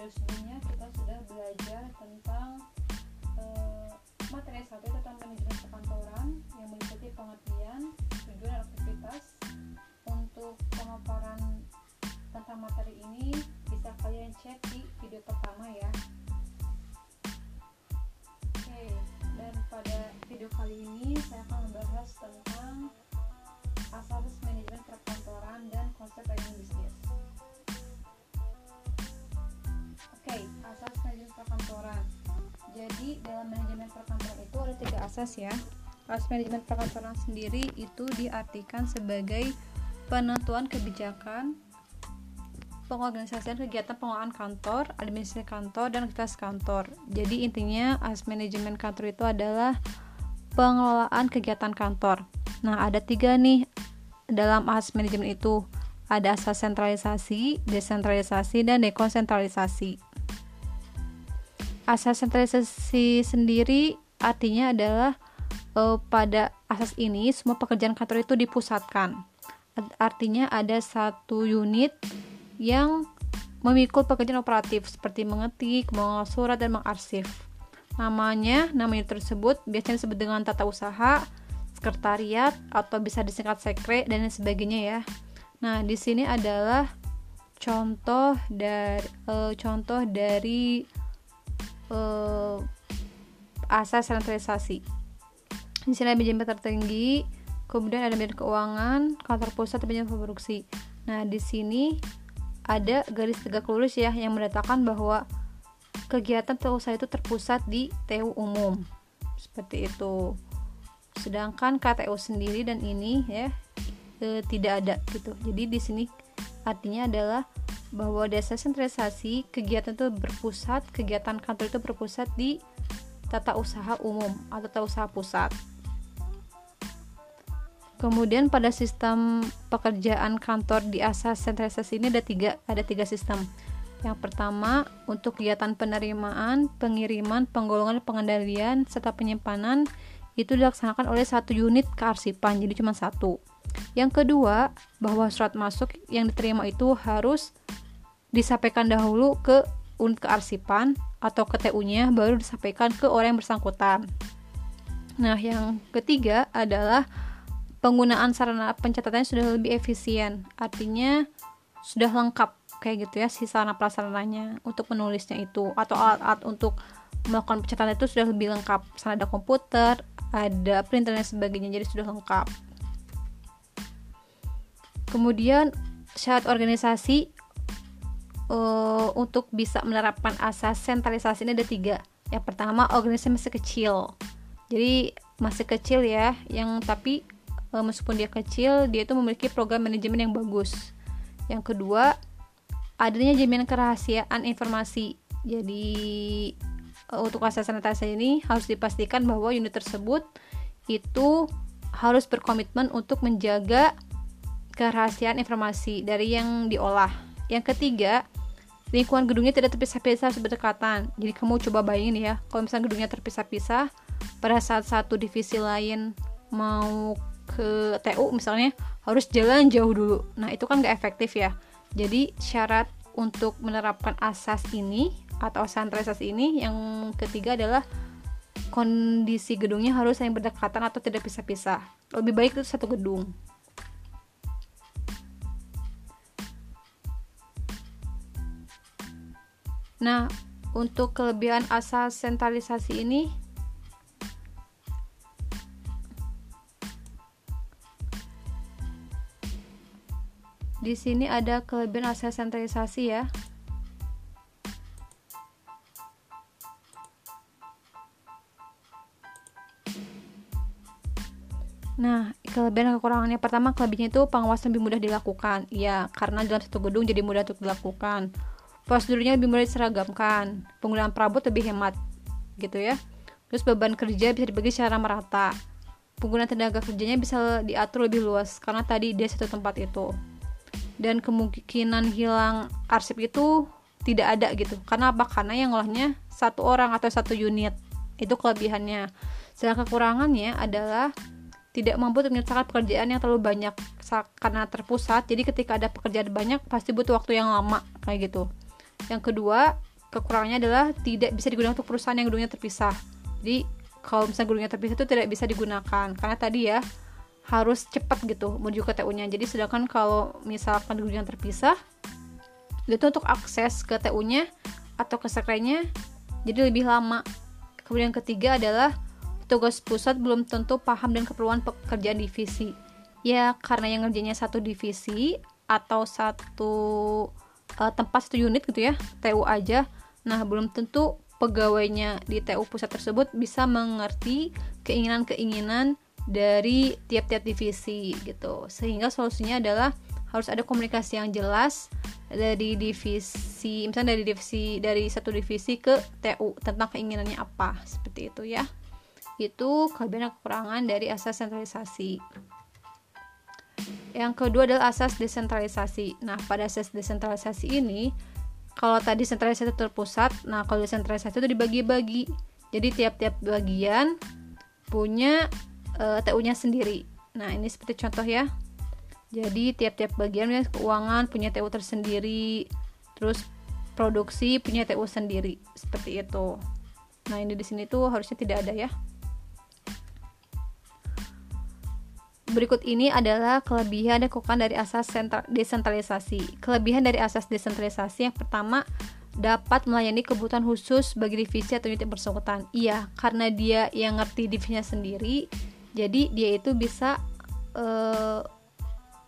video sebelumnya kita sudah belajar tentang uh, materi 1 tentang manajemen perkantoran yang meliputi pengertian, tujuan dan aktivitas untuk pemaparan tentang materi ini bisa kalian cek di video pertama ya. Oke dan pada video kali ini saya akan membahas tentang asas manajemen perkantoran dan konsep planning bisnis oke asas manajemen perkantoran jadi dalam manajemen perkantoran itu ada tiga asas ya asas manajemen perkantoran sendiri itu diartikan sebagai penentuan kebijakan pengorganisasian kegiatan pengelolaan kantor, administrasi kantor, dan aktivitas kantor. Jadi intinya as manajemen kantor itu adalah pengelolaan kegiatan kantor. Nah ada tiga nih dalam as manajemen itu ada asas sentralisasi, desentralisasi, dan dekonsentralisasi. Asas sentralisasi sendiri artinya adalah uh, pada asas ini semua pekerjaan kantor itu dipusatkan. Artinya ada satu unit yang memikul pekerjaan operatif seperti mengetik, mengolah surat, dan mengarsip. Namanya, namanya tersebut biasanya disebut dengan tata usaha, sekretariat, atau bisa disingkat sekre, dan lain sebagainya ya. Nah, di sini adalah contoh dari uh, contoh dari uh, asas sentralisasi. Di sini ada manajemen tertinggi, kemudian ada manajemen keuangan, kantor pusat, manajemen produksi. Nah, di sini ada garis tegak lurus ya yang mendatangkan bahwa kegiatan usaha itu terpusat di TU umum seperti itu sedangkan KTU sendiri dan ini ya e, tidak ada gitu jadi di sini artinya adalah bahwa desa sentralisasi kegiatan itu berpusat kegiatan kantor itu berpusat di tata usaha umum atau tata usaha pusat Kemudian pada sistem pekerjaan kantor di asas sentralisasi ini ada tiga, ada tiga sistem. Yang pertama untuk kegiatan penerimaan, pengiriman, penggolongan, pengendalian serta penyimpanan itu dilaksanakan oleh satu unit kearsipan, jadi cuma satu. Yang kedua bahwa surat masuk yang diterima itu harus disampaikan dahulu ke unit kearsipan atau ke TU-nya baru disampaikan ke orang yang bersangkutan. Nah, yang ketiga adalah penggunaan sarana pencatatannya sudah lebih efisien. Artinya sudah lengkap kayak gitu ya si sarana prasarananya untuk menulisnya itu atau alat-alat untuk melakukan pencatatan itu sudah lebih lengkap. Sana ada komputer ada printer dan sebagainya jadi sudah lengkap kemudian syarat organisasi uh, untuk bisa menerapkan asas sentralisasi ini ada tiga. Yang pertama organisasi masih kecil. Jadi masih kecil ya yang tapi uh, meskipun dia kecil dia itu memiliki program manajemen yang bagus. Yang kedua adanya jaminan kerahasiaan informasi. Jadi uh, untuk asas sanitasi ini harus dipastikan bahwa unit tersebut itu harus berkomitmen untuk menjaga kerahasiaan informasi dari yang diolah. Yang ketiga lingkungan gedungnya tidak terpisah-pisah berdekatan jadi kamu coba bayangin ya kalau misalnya gedungnya terpisah-pisah pada saat satu divisi lain mau ke TU misalnya harus jalan jauh dulu. Nah itu kan gak efektif ya. Jadi syarat untuk menerapkan asas ini atau sentralisasi ini yang ketiga adalah kondisi gedungnya harus yang berdekatan atau tidak pisah-pisah. Lebih baik itu satu gedung Nah, untuk kelebihan asas sentralisasi ini Di sini ada kelebihan asas sentralisasi ya. Nah, kelebihan dan kekurangannya pertama kelebihannya itu pengawasan lebih mudah dilakukan. Ya, karena dalam satu gedung jadi mudah untuk dilakukan. Prosedurnya lebih mudah diseragamkan. Penggunaan perabot lebih hemat gitu ya. Terus beban kerja bisa dibagi secara merata. Penggunaan tenaga kerjanya bisa diatur lebih luas karena tadi dia satu tempat itu. Dan kemungkinan hilang arsip itu tidak ada gitu. Karena apa? Karena yang ngolahnya satu orang atau satu unit. Itu kelebihannya. Sedangkan kekurangannya adalah tidak mampu menyelesaikan pekerjaan yang terlalu banyak. Karena terpusat. Jadi ketika ada pekerjaan banyak pasti butuh waktu yang lama kayak gitu yang kedua kekurangannya adalah tidak bisa digunakan untuk perusahaan yang gedungnya terpisah. Jadi kalau misalnya gedungnya terpisah itu tidak bisa digunakan. Karena tadi ya harus cepat gitu menuju ke TU-nya jadi sedangkan kalau misalkan gedungnya terpisah itu untuk akses ke TU-nya atau ke sekrenya jadi lebih lama. Kemudian yang ketiga adalah tugas pusat belum tentu paham dan keperluan pekerjaan divisi. Ya, karena yang ngerjainnya satu divisi atau satu uh, tempat satu unit gitu ya, TU aja. Nah, belum tentu pegawainya di TU pusat tersebut bisa mengerti keinginan-keinginan dari tiap-tiap divisi gitu. Sehingga solusinya adalah harus ada komunikasi yang jelas dari divisi misalnya dari divisi dari satu divisi ke TU tentang keinginannya apa seperti itu ya itu kelebihan kekurangan dari asas sentralisasi yang kedua adalah asas desentralisasi. Nah pada asas desentralisasi ini kalau tadi sentralisasi terpusat nah kalau desentralisasi itu dibagi-bagi. Jadi tiap-tiap bagian punya eh, TU-nya sendiri. Nah ini seperti contoh ya. Jadi tiap-tiap bagian punya keuangan punya TU tersendiri. Terus produksi punya TU sendiri. Seperti itu. Nah ini di sini tuh harusnya tidak ada ya Berikut ini adalah kelebihan dan kekurangan dari asas desentralisasi. Kelebihan dari asas desentralisasi yang pertama dapat melayani kebutuhan khusus bagi divisi atau unit bersangkutan. Iya, karena dia yang ngerti divisinya sendiri, jadi dia itu bisa uh,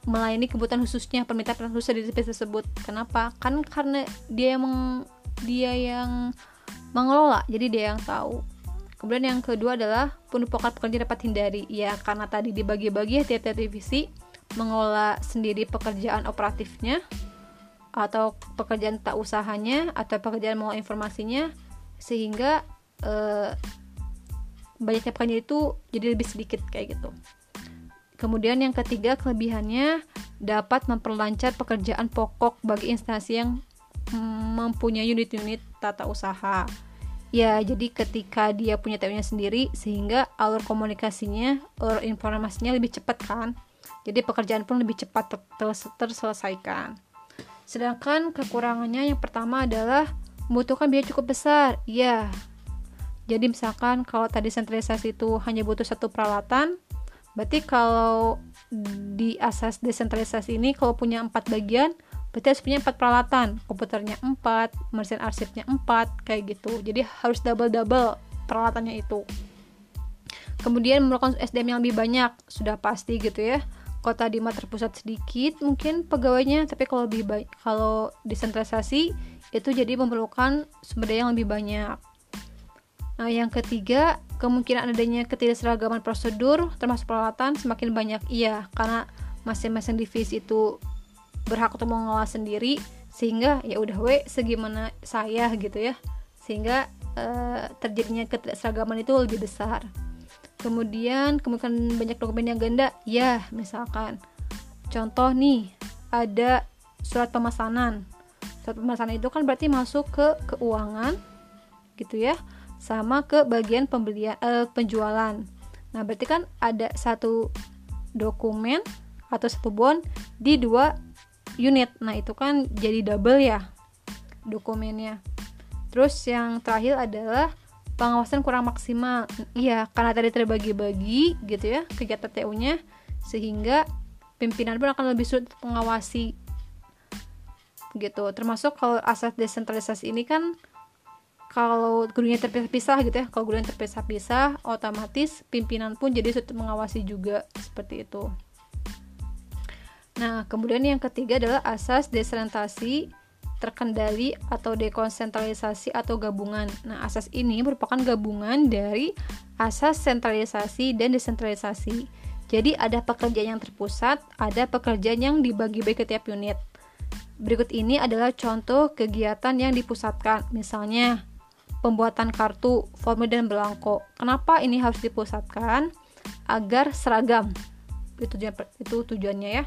melayani kebutuhan khususnya, permintaan khusus dari divisi tersebut. Kenapa? Kan karena dia yang meng, dia yang mengelola, jadi dia yang tahu. Kemudian yang kedua adalah penumpukan pekerja dapat hindari. Ya, karena tadi dibagi-bagi tiap-tiap divisi mengelola sendiri pekerjaan operatifnya atau pekerjaan tak usahanya atau pekerjaan mengolah informasinya sehingga eh, banyaknya pekerjaan itu jadi lebih sedikit kayak gitu. Kemudian yang ketiga kelebihannya dapat memperlancar pekerjaan pokok bagi instansi yang mempunyai unit-unit tata usaha ya jadi ketika dia punya TU-nya sendiri sehingga alur komunikasinya alur informasinya lebih cepat kan? Jadi pekerjaan pun lebih cepat ter terselesaikan. Sedangkan kekurangannya yang pertama adalah membutuhkan biaya cukup besar. Ya jadi misalkan kalau tadi sentralisasi itu hanya butuh satu peralatan berarti kalau di asas desentralisasi ini kalau punya empat bagian berarti harus punya empat peralatan. Komputernya empat mesin arsipnya empat kayak gitu. Jadi harus double double peralatannya itu. Kemudian memerlukan SDM yang lebih banyak. Sudah pasti gitu ya. Kalau tadi mah terpusat sedikit mungkin pegawainya tapi kalau lebih baik kalau desentralisasi itu jadi memerlukan sumber daya yang lebih banyak. Nah yang ketiga kemungkinan adanya ketidakseragaman prosedur termasuk peralatan semakin banyak. Iya karena masing-masing divisi itu berhak untuk mengelola sendiri sehingga ya udah we segimana saya gitu ya. Sehingga uh, terjadinya ketidakseragaman itu lebih besar. Kemudian kemungkinan banyak dokumen yang ganda. Ya misalkan contoh nih ada surat pemesanan surat pemesanan itu kan berarti masuk ke keuangan gitu ya sama ke bagian pembelian uh, penjualan. Nah berarti kan ada satu dokumen atau satu bond di dua unit. Nah itu kan jadi double ya dokumennya. Terus yang terakhir adalah pengawasan kurang maksimal. Iya karena tadi terbagi-bagi gitu ya kegiatan TU nya sehingga pimpinan pun akan lebih sulit mengawasi gitu. Termasuk kalau asas desentralisasi ini kan kalau gurunya terpisah-pisah gitu ya kalau gurunya terpisah-pisah otomatis pimpinan pun jadi sulit mengawasi juga seperti itu Nah, kemudian yang ketiga adalah asas desentralisasi terkendali atau dekonsentralisasi atau gabungan. Nah, asas ini merupakan gabungan dari asas sentralisasi dan desentralisasi. Jadi ada pekerjaan yang terpusat, ada pekerjaan yang dibagi-bagi ke tiap unit. Berikut ini adalah contoh kegiatan yang dipusatkan. Misalnya, pembuatan kartu, formulir dan belangko. Kenapa ini harus dipusatkan? Agar seragam. Itu itu tujuannya ya.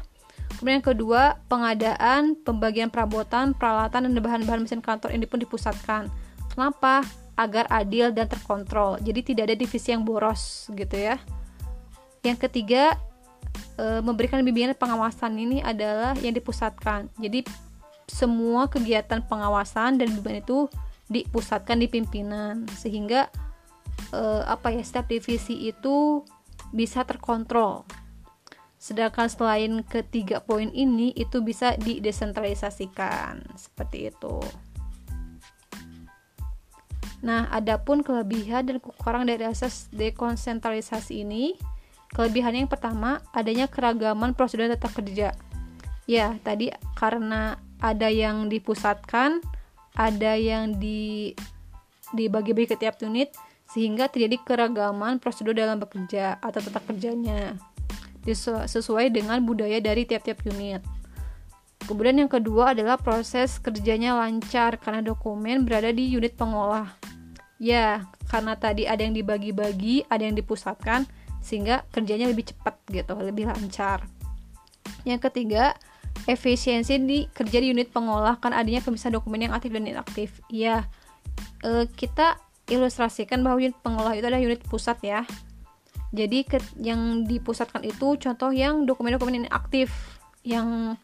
Kemudian yang kedua, pengadaan, pembagian perabotan, peralatan, dan bahan-bahan mesin kantor ini pun dipusatkan. Kenapa? agar adil dan terkontrol. Jadi tidak ada divisi yang boros gitu ya. Yang ketiga, e, memberikan bimbingan pengawasan ini adalah yang dipusatkan. Jadi semua kegiatan pengawasan dan bimbingan itu dipusatkan di pimpinan sehingga e, apa ya setiap divisi itu bisa terkontrol. Sedangkan selain ketiga poin ini itu bisa didesentralisasikan seperti itu. Nah, adapun kelebihan dan kekurangan dari asas dekonsentralisasi ini, kelebihannya yang pertama, adanya keragaman prosedur tata kerja. Ya, tadi karena ada yang dipusatkan, ada yang di dibagi-bagi ke tiap unit sehingga terjadi keragaman prosedur dalam bekerja atau tata kerjanya sesuai dengan budaya dari tiap-tiap unit. Kemudian yang kedua adalah proses kerjanya lancar karena dokumen berada di unit pengolah. Ya, karena tadi ada yang dibagi-bagi, ada yang dipusatkan, sehingga kerjanya lebih cepat gitu, lebih lancar. Yang ketiga, efisiensi di kerja di unit pengolah kan adanya pemisahan dokumen yang aktif dan inaktif. Ya, e, kita ilustrasikan bahwa unit pengolah itu adalah unit pusat ya. Jadi ke, yang dipusatkan itu contoh yang dokumen-dokumen inaktif yang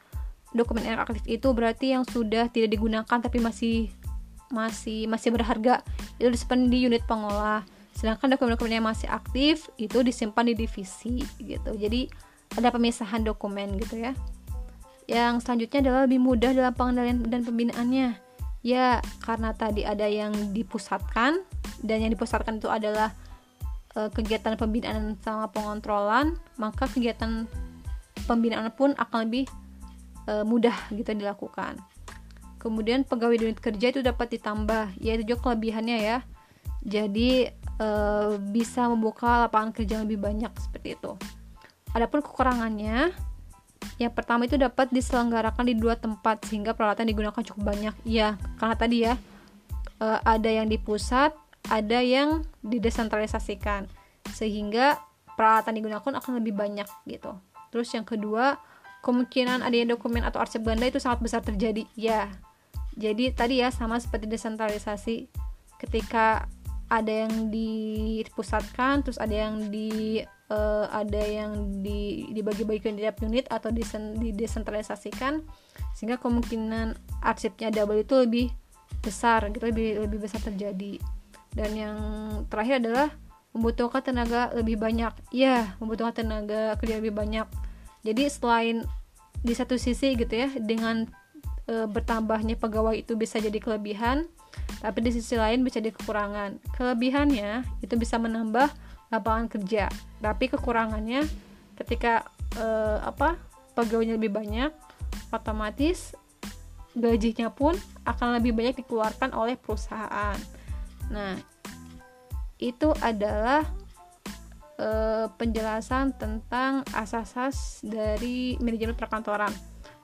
dokumen yang aktif itu berarti yang sudah tidak digunakan tapi masih masih masih berharga. Itu disimpan di unit pengolah. Sedangkan dokumen-dokumen yang masih aktif itu disimpan di divisi gitu. Jadi ada pemisahan dokumen gitu ya. Yang selanjutnya adalah lebih mudah dalam pengendalian dan pembinaannya. Ya karena tadi ada yang dipusatkan dan yang dipusatkan itu adalah e, kegiatan pembinaan sama pengontrolan maka kegiatan pembinaan pun akan lebih e, mudah gitu dilakukan. Kemudian pegawai unit kerja itu dapat ditambah, yaitu juga kelebihannya ya. Jadi e, bisa membuka lapangan kerja lebih banyak seperti itu. Adapun kekurangannya, yang pertama itu dapat diselenggarakan di dua tempat sehingga peralatan digunakan cukup banyak. Ya, karena tadi ya e, ada yang di pusat, ada yang didesentralisasikan sehingga peralatan digunakan akan lebih banyak gitu. Terus yang kedua, kemungkinan adanya dokumen atau arsip ganda itu sangat besar terjadi. Ya jadi tadi ya sama seperti desentralisasi. Ketika ada yang dipusatkan terus ada yang di uh, ada yang di dibagi-bagikan di tiap unit atau disen, didesentralisasikan sehingga kemungkinan arsipnya double itu lebih besar gitu lebih lebih besar terjadi dan yang terakhir adalah membutuhkan tenaga lebih banyak. Ya membutuhkan tenaga kerja lebih banyak. Jadi selain di satu sisi gitu ya dengan e, bertambahnya pegawai itu bisa jadi kelebihan tapi di sisi lain bisa jadi kekurangan. Kelebihannya itu bisa menambah lapangan kerja tapi kekurangannya ketika e, apa pegawainya lebih banyak otomatis gajinya pun akan lebih banyak dikeluarkan oleh perusahaan nah itu adalah uh, penjelasan tentang asas-asas dari manajemen perkantoran.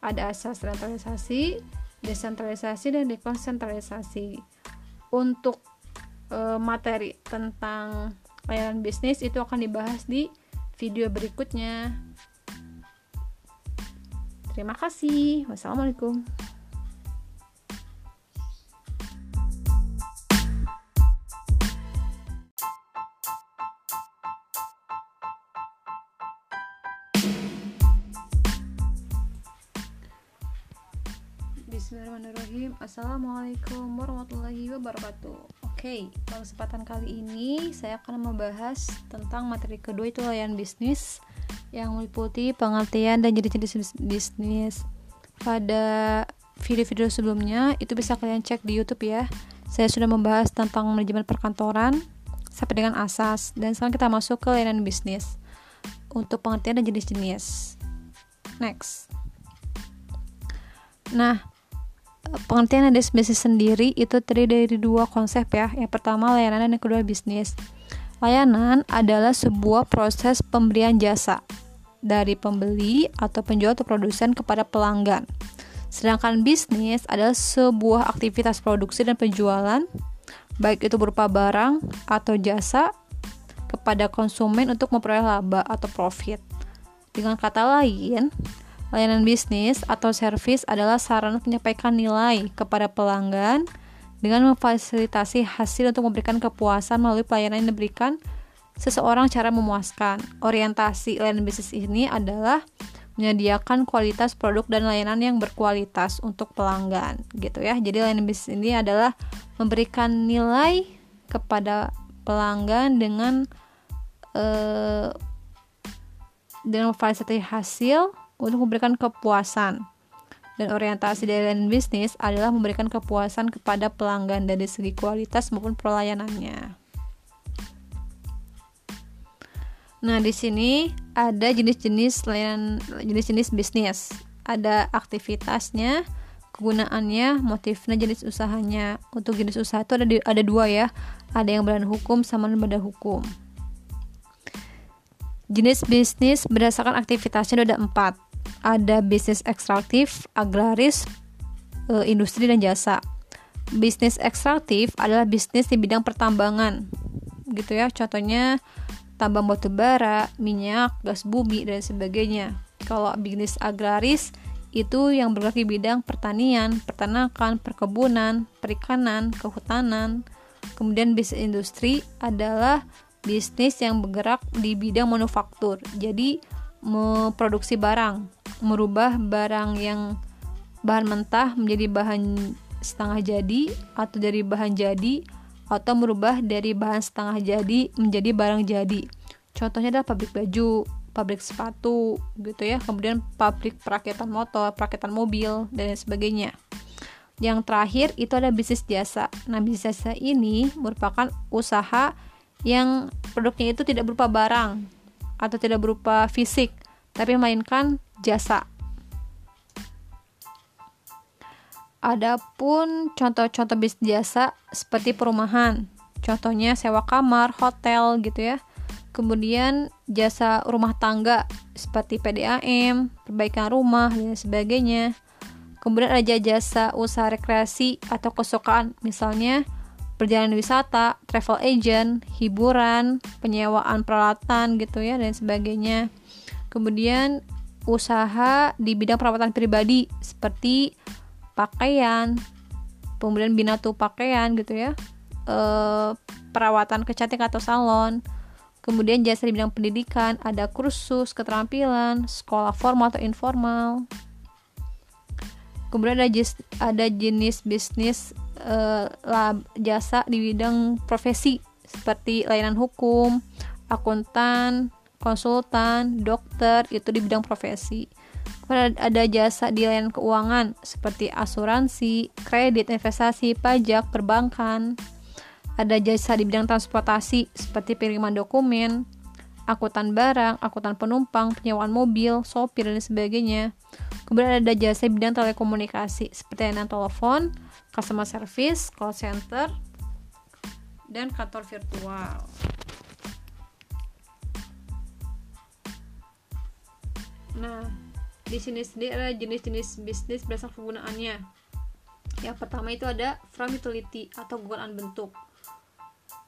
Ada asas sentralisasi, desentralisasi, dan dekonsentralisasi. Untuk uh, materi tentang layanan bisnis itu akan dibahas di video berikutnya. Terima kasih. Wassalamualaikum. Assalamualaikum warahmatullahi wabarakatuh. Oke, okay, pada kesempatan kali ini saya akan membahas tentang materi kedua itu layanan bisnis yang meliputi pengertian dan jenis-jenis bisnis. Pada video-video sebelumnya itu bisa kalian cek di YouTube ya. Saya sudah membahas tentang manajemen perkantoran sampai dengan asas. Dan sekarang kita masuk ke layanan bisnis untuk pengertian dan jenis-jenis. Next. Nah pengertian ada bisnis sendiri itu terdiri dari dua konsep ya. Yang pertama layanan dan yang kedua bisnis. Layanan adalah sebuah proses pemberian jasa dari pembeli atau penjual atau produsen kepada pelanggan. Sedangkan bisnis adalah sebuah aktivitas produksi dan penjualan baik itu berupa barang atau jasa kepada konsumen untuk memperoleh laba atau profit. Dengan kata lain, Layanan bisnis atau servis adalah sarana penyampaikan nilai kepada pelanggan dengan memfasilitasi hasil untuk memberikan kepuasan melalui pelayanan yang diberikan seseorang cara memuaskan. Orientasi layanan bisnis ini adalah menyediakan kualitas produk dan layanan yang berkualitas untuk pelanggan gitu ya. Jadi layanan bisnis ini adalah memberikan nilai kepada pelanggan dengan eh, dengan memfasilitasi hasil untuk memberikan kepuasan. Dan orientasi dari layanan bisnis adalah memberikan kepuasan kepada pelanggan dari segi kualitas maupun pelayanannya. Nah, di sini ada jenis-jenis layanan jenis-jenis bisnis. Ada aktivitasnya, kegunaannya, motifnya, jenis usahanya. Untuk jenis usaha itu ada di, ada dua ya. Ada yang berbadan hukum sama lembaga hukum. Jenis bisnis berdasarkan aktivitasnya ada empat. Ada bisnis ekstraktif, agraris, e, industri dan jasa. Bisnis ekstraktif adalah bisnis di bidang pertambangan, gitu ya. Contohnya tambang batu bara, minyak, gas bumi, dan sebagainya. Kalau bisnis agraris itu yang bergerak di bidang pertanian, peternakan, perkebunan, perikanan, kehutanan. Kemudian bisnis industri adalah bisnis yang bergerak di bidang manufaktur. Jadi memproduksi barang, merubah barang yang bahan mentah menjadi bahan setengah jadi atau dari bahan jadi atau merubah dari bahan setengah jadi menjadi barang jadi. Contohnya adalah pabrik baju, pabrik sepatu, gitu ya. Kemudian pabrik perakitan motor, perakitan mobil, dan sebagainya. Yang terakhir itu ada bisnis jasa. Nah, bisnis jasa ini merupakan usaha yang produknya itu tidak berupa barang atau tidak berupa fisik, tapi melainkan jasa. Adapun contoh-contoh bisnis jasa seperti perumahan, contohnya sewa kamar, hotel gitu ya. Kemudian jasa rumah tangga seperti PDAM, perbaikan rumah dan sebagainya. Kemudian ada jasa usaha rekreasi atau kesukaan, misalnya perjalanan wisata, travel agent, hiburan, penyewaan peralatan gitu ya dan sebagainya. Kemudian usaha di bidang perawatan pribadi seperti pakaian, kemudian binatu pakaian gitu ya, e, perawatan kecantikan atau salon, kemudian jasa di bidang pendidikan, ada kursus, keterampilan, sekolah formal atau informal. Kemudian ada jenis, ada jenis bisnis lab, jasa di bidang profesi seperti layanan hukum, akuntan, konsultan, dokter itu di bidang profesi ada jasa di layanan keuangan seperti asuransi, kredit, investasi, pajak, perbankan. Ada jasa di bidang transportasi seperti pengiriman dokumen, akutan barang, akutan penumpang, penyewaan mobil, sopir dan sebagainya. Kemudian ada jasa di bidang telekomunikasi seperti layanan telepon, customer service, call center, dan kantor virtual. Nah, di sini sendiri ada jenis-jenis bisnis berdasarkan penggunaannya. Yang pertama itu ada from utility atau kegunaan bentuk.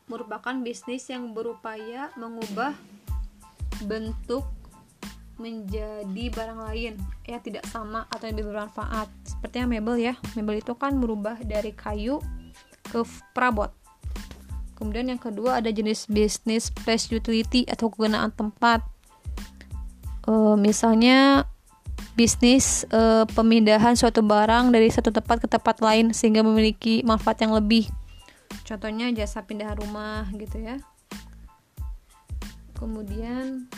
Merupakan bisnis yang berupaya mengubah bentuk menjadi barang lain yang tidak sama atau yang lebih bermanfaat. Seperti yang mebel ya. Mebel itu kan berubah dari kayu ke perabot. Kemudian yang kedua ada jenis bisnis place utility atau kegunaan tempat. E, misalnya bisnis e, pemindahan suatu barang dari satu tempat ke tempat lain sehingga memiliki manfaat yang lebih. Contohnya jasa pindah rumah gitu ya. Kemudian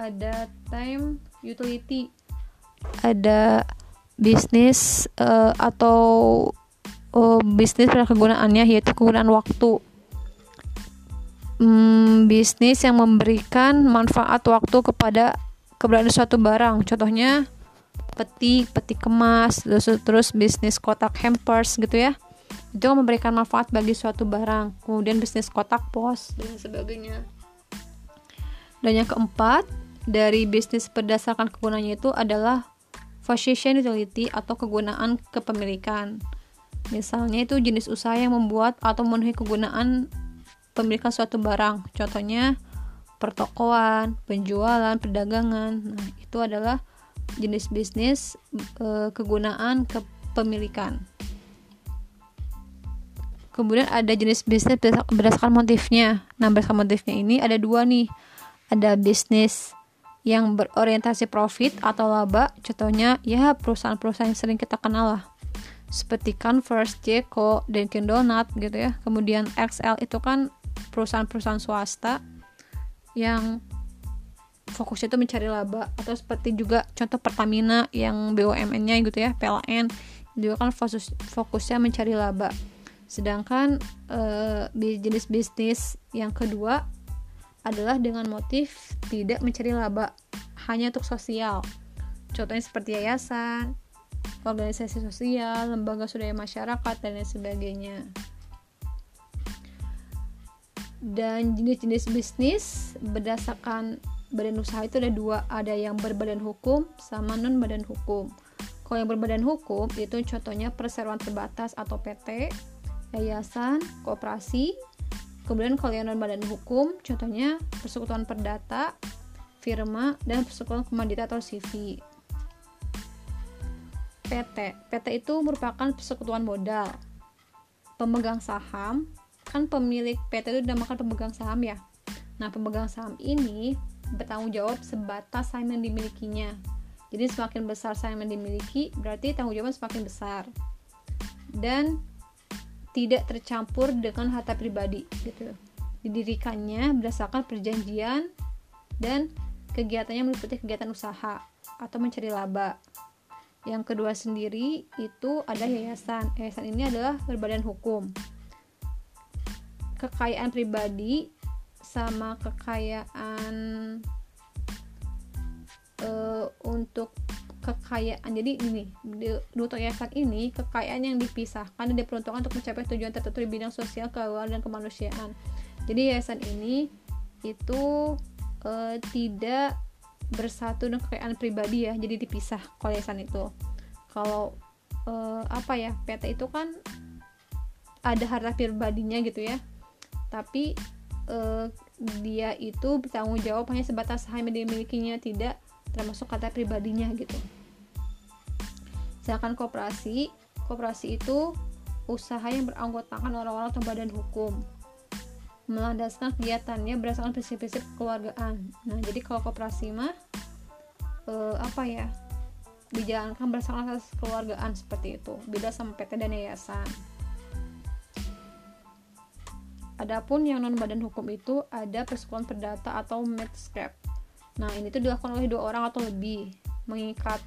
ada time utility. Ada bisnis e, atau e, bisnis pada kegunaannya yaitu kegunaan waktu. Hmm, bisnis yang memberikan manfaat waktu kepada keberadaan suatu barang contohnya peti peti kemas terus, terus bisnis kotak hampers gitu ya itu memberikan manfaat bagi suatu barang kemudian bisnis kotak pos dan sebagainya dan yang keempat dari bisnis berdasarkan kegunaannya itu adalah possession utility atau kegunaan kepemilikan misalnya itu jenis usaha yang membuat atau memenuhi kegunaan pemilikan suatu barang contohnya pertokoan, penjualan, perdagangan. Nah, itu adalah jenis bisnis e, kegunaan kepemilikan. kemudian ada jenis bisnis berdasarkan motifnya nah berdasarkan motifnya ini ada dua nih ada bisnis yang berorientasi profit atau laba contohnya ya perusahaan-perusahaan yang sering kita kenal lah. Seperti Converse, Jeko, Dunkin Donut gitu ya. Kemudian XL itu kan perusahaan-perusahaan swasta yang fokusnya itu mencari laba. Atau seperti juga contoh Pertamina yang BUMN-nya gitu ya PLN juga kan fokus fokusnya mencari laba. Sedangkan uh, jenis bisnis yang kedua adalah dengan motif tidak mencari laba hanya untuk sosial. Contohnya seperti yayasan organisasi sosial lembaga swadaya masyarakat dan lain sebagainya. Dan jenis-jenis bisnis berdasarkan badan usaha itu ada dua. Ada yang berbadan hukum sama non badan hukum. Kalau yang berbadan hukum itu contohnya perseroan terbatas atau PT, yayasan, koperasi. Kemudian kalau yang non badan hukum, contohnya persekutuan perdata, firma, dan persekutuan komandita atau CV. PT, PT itu merupakan persekutuan modal. Pemegang saham, kan pemilik PT itu dinamakan pemegang saham ya. Nah, pemegang saham ini bertanggung jawab sebatas saham yang dimilikinya jadi semakin besar saham yang dimiliki, berarti tanggung jawab semakin besar. Dan tidak tercampur dengan harta pribadi gitu. Didirikannya berdasarkan perjanjian dan kegiatannya meliputi kegiatan usaha atau mencari laba. Yang kedua sendiri itu ada yayasan. Yayasan ini adalah berbadan hukum. Kekayaan pribadi sama kekayaan uh, untuk kekayaan. Jadi ini di yayasan ini kekayaan yang dipisahkan dan diperuntukkan untuk mencapai tujuan tertentu di bidang sosial keuangan dan kemanusiaan. Jadi yayasan ini itu uh, tidak bersatu dengan kekayaan pribadi ya. Jadi dipisah kalau yayasan itu. Kalau uh, apa ya PT itu kan ada harta pribadinya gitu ya. Tapi uh, dia itu bertanggung jawab hanya sebatas saham yang dimilikinya tidak termasuk kata pribadinya gitu. Sedangkan koperasi koperasi itu usaha yang beranggotakan orang-orang atau badan hukum. Melandaskan kegiatannya berdasarkan prinsip-prinsip keluargaan nah jadi kalau koperasi mah eh, apa ya dijalankan berdasarkan asas keluargaan seperti itu. Beda sama PT dan yayasan. Adapun yang non badan hukum itu ada persekutuan perdata atau medscape Nah, ini tuh dilakukan oleh dua orang atau lebih mengikat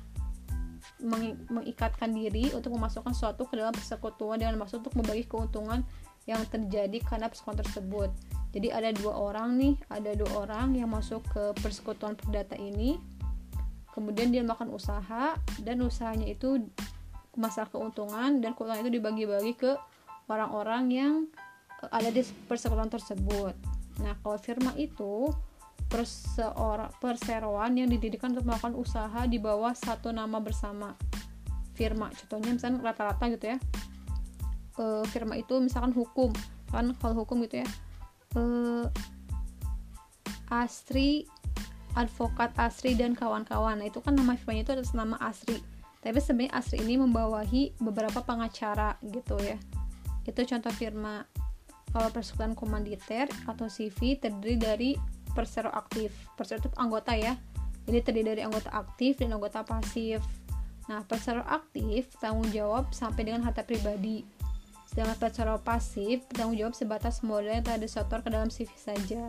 mengikatkan diri untuk memasukkan sesuatu ke dalam persekutuan dengan maksud untuk membagi keuntungan yang terjadi karena persekutuan tersebut. Jadi ada dua orang nih, ada dua orang yang masuk ke persekutuan perdata ini. Kemudian dia melakukan usaha dan usahanya itu masalah keuntungan dan keuntungan itu dibagi-bagi ke orang-orang yang ada di persekutuan tersebut. Nah, kalau firma itu perseroan yang didirikan untuk melakukan usaha di bawah satu nama bersama. Firma contohnya misalnya rata-rata gitu ya. E, firma itu misalkan hukum kan kalau hukum gitu ya. E, Asri advokat Asri dan kawan-kawan. Nah, itu kan nama firmanya itu atas nama Asri tapi sebenarnya Asri ini membawahi beberapa pengacara gitu ya. Itu contoh firma kalau persekutuan komanditer atau CV terdiri dari persero aktif persero itu anggota ya. Jadi terdiri dari anggota aktif dan anggota pasif. Nah persero aktif tanggung jawab sampai dengan harta pribadi. Sedangkan persero pasif tanggung jawab sebatas modal yang telah disetor ke dalam CV saja.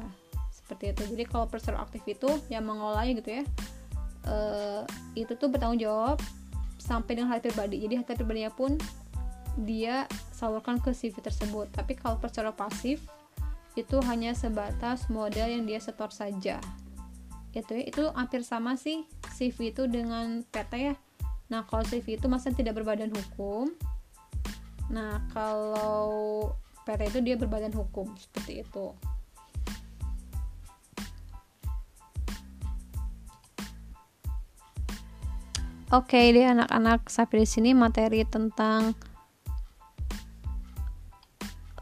Seperti itu. Jadi kalau persero aktif itu yang mengolahnya gitu ya uh, itu tuh bertanggung jawab sampai dengan harta pribadi. Jadi harta pribadinya pun dia salurkan ke CV tersebut. Tapi kalau persero pasif itu hanya sebatas modal yang dia setor saja. Itu ya itu hampir sama sih CV itu dengan PT ya. Nah kalau CV itu masa tidak berbadan hukum? Nah kalau PT itu dia berbadan hukum seperti itu. Oke okay, deh anak-anak sampai di sini materi tentang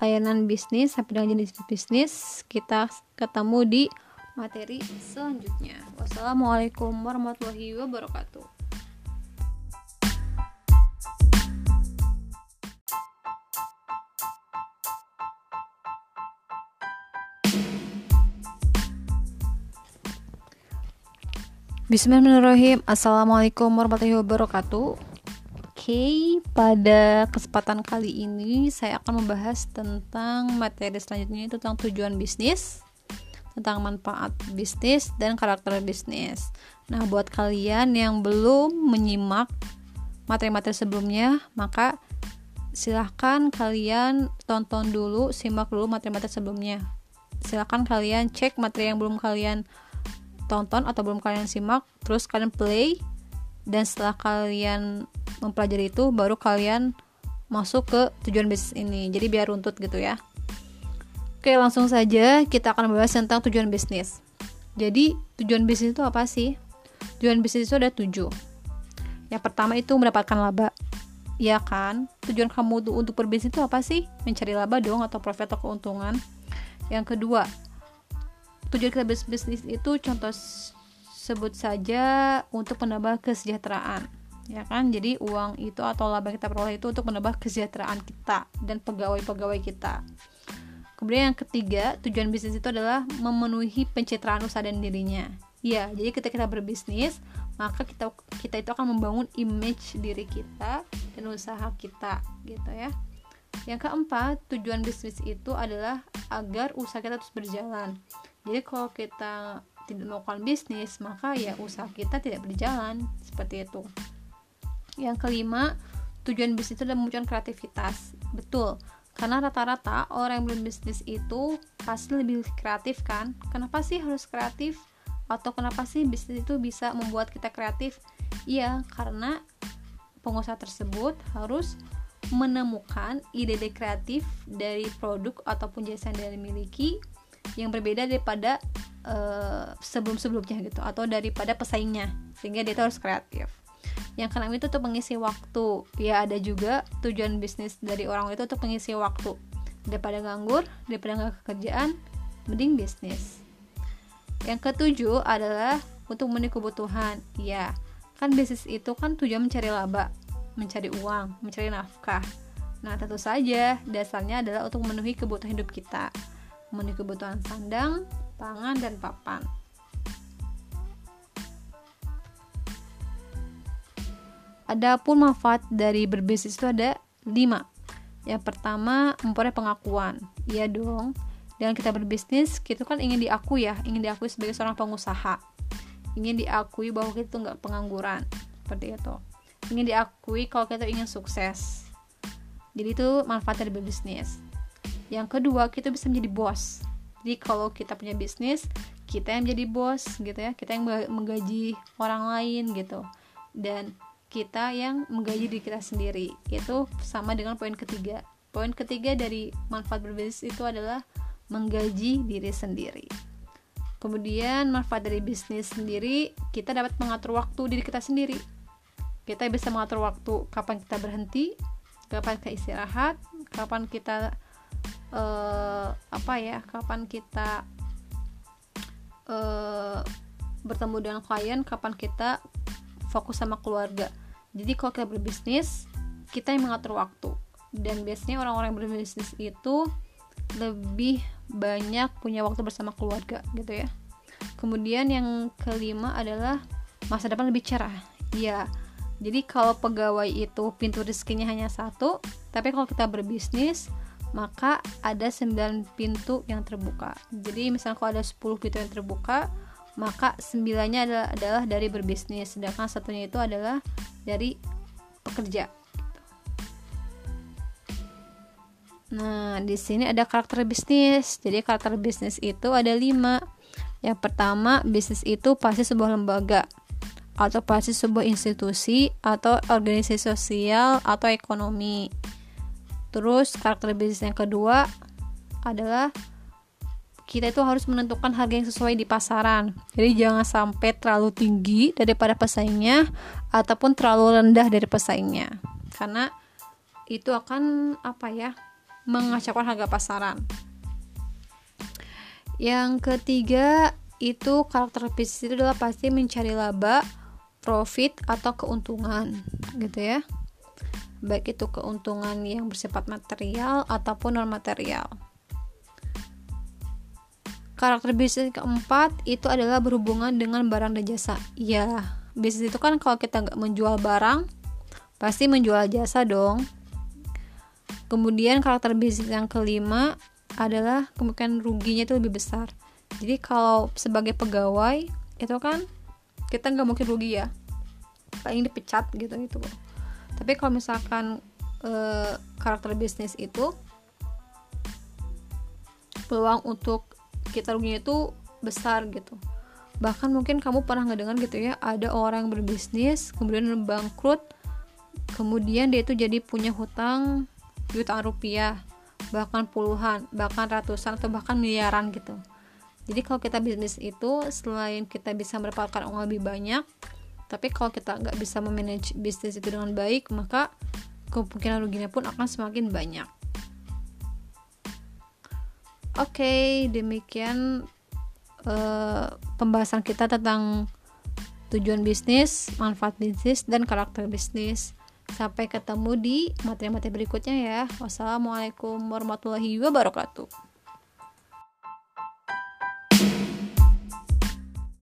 layanan bisnis sampai dengan jenis bisnis kita ketemu di materi selanjutnya. Wassalamualaikum warahmatullahi wabarakatuh. Bismillahirrahmanirrahim. Assalamualaikum warahmatullahi wabarakatuh. Oke, pada kesempatan kali ini saya akan membahas tentang materi selanjutnya itu tentang tujuan bisnis tentang manfaat bisnis dan karakter bisnis. Nah, buat kalian yang belum menyimak materi-materi sebelumnya, maka silahkan kalian tonton dulu, simak dulu materi-materi sebelumnya. Silahkan kalian cek materi yang belum kalian tonton atau belum kalian simak terus kalian play dan setelah kalian mempelajari itu baru kalian masuk ke tujuan bisnis ini. Jadi biar runtut gitu ya. Oke langsung saja kita akan membahas tentang tujuan bisnis. Jadi tujuan bisnis itu apa sih? Tujuan bisnis itu ada tujuh. Yang pertama itu mendapatkan laba. Ya kan? Tujuan kamu untuk berbisnis itu apa sih? Mencari laba dong atau profit atau keuntungan. Yang kedua tujuan kita bisnis itu contoh sebut saja untuk menambah kesejahteraan ya kan? Jadi uang itu atau laba kita peroleh itu untuk menambah kesejahteraan kita dan pegawai-pegawai kita. Kemudian yang ketiga tujuan bisnis itu adalah memenuhi pencitraan usaha dan dirinya. Ya jadi ketika kita berbisnis maka kita kita itu akan membangun image diri kita dan usaha kita gitu ya. Yang keempat tujuan bisnis itu adalah agar usaha kita terus berjalan. Jadi kalau kita tidak melakukan bisnis maka ya usaha kita tidak berjalan. Seperti itu yang kelima tujuan bisnis itu adalah memunculkan kreativitas. Betul. Karena rata-rata orang yang berbisnis itu pasti lebih kreatif kan? Kenapa sih harus kreatif? Atau kenapa sih bisnis itu bisa membuat kita kreatif? Iya karena pengusaha tersebut harus menemukan ide-ide kreatif dari produk ataupun jasa yang dia miliki yang berbeda daripada uh, sebelum-sebelumnya gitu atau daripada pesaingnya. Sehingga dia harus kreatif yang keenam itu untuk mengisi waktu. Ya ada juga tujuan bisnis dari orang itu untuk mengisi waktu. Daripada nganggur daripada nggak kerjaan mending bisnis. Yang ketujuh adalah untuk memenuhi kebutuhan. Ya kan bisnis itu kan tujuan mencari laba mencari uang mencari nafkah. Nah tentu saja dasarnya adalah untuk memenuhi kebutuhan hidup kita. Memenuhi kebutuhan sandang, pangan, dan papan. Adapun manfaat dari berbisnis itu ada lima. Yang pertama, memperoleh pengakuan. Iya dong. Dengan kita berbisnis, kita kan ingin diakui ya, ingin diakui sebagai seorang pengusaha. Ingin diakui bahwa kita tuh nggak pengangguran. Seperti itu. Ingin diakui kalau kita ingin sukses. Jadi itu manfaat dari berbisnis yang kedua kita bisa menjadi bos jadi kalau kita punya bisnis kita yang menjadi bos gitu ya kita yang menggaji orang lain gitu dan kita yang menggaji diri kita sendiri itu sama dengan poin ketiga. Poin ketiga dari manfaat berbisnis itu adalah menggaji diri sendiri. Kemudian manfaat dari bisnis sendiri kita dapat mengatur waktu diri kita sendiri. Kita bisa mengatur waktu kapan kita berhenti kapan kita istirahat kapan kita uh, apa ya kapan kita uh, bertemu dengan klien kapan kita fokus sama keluarga jadi kalau kita berbisnis kita yang mengatur waktu. Dan biasanya orang-orang yang berbisnis itu lebih banyak punya waktu bersama keluarga gitu ya. Kemudian yang kelima adalah masa depan lebih cerah. Ya jadi kalau pegawai itu pintu rezekinya hanya satu tapi kalau kita berbisnis maka ada 9 pintu yang terbuka. Jadi misalnya kalau ada 10 pintu yang terbuka maka 9 nya adalah, adalah dari berbisnis sedangkan satunya itu adalah dari pekerja Nah, di sini ada karakter bisnis. Jadi karakter bisnis itu ada lima. Yang pertama, bisnis itu pasti sebuah lembaga atau pasti sebuah institusi atau organisasi sosial atau ekonomi. Terus karakter bisnis yang kedua adalah kita itu harus menentukan harga yang sesuai di pasaran. Jadi jangan sampai terlalu tinggi daripada pesaingnya ataupun terlalu rendah dari pesaingnya. Karena itu akan apa ya? mengacaukan harga pasaran. Yang ketiga itu karakter bisnis itu adalah pasti mencari laba, profit atau keuntungan gitu ya baik itu keuntungan yang bersifat material ataupun non material. Karakter bisnis keempat itu adalah berhubungan dengan barang dan jasa. Ya bisnis itu kan kalau kita nggak menjual barang pasti menjual jasa dong. Kemudian karakter bisnis yang kelima adalah kemungkinan ruginya itu lebih besar. Jadi kalau sebagai pegawai itu kan kita nggak mungkin rugi ya. Paling dipecat gitu itu tapi kalau misalkan e, karakter bisnis itu peluang untuk kita ruginya itu besar gitu. Bahkan mungkin kamu pernah ngedengar gitu ya ada orang yang berbisnis kemudian bangkrut kemudian dia itu jadi punya hutang jutaan rupiah bahkan puluhan bahkan ratusan atau bahkan miliaran gitu. Jadi kalau kita bisnis itu selain kita bisa mendapatkan uang lebih banyak tapi kalau kita nggak bisa memanage bisnis itu dengan baik maka kemungkinan ruginya pun akan semakin banyak Oke, demikian uh, pembahasan kita tentang tujuan bisnis, manfaat bisnis, dan karakter bisnis. Sampai ketemu di materi-materi berikutnya ya. Wassalamualaikum warahmatullahi wabarakatuh.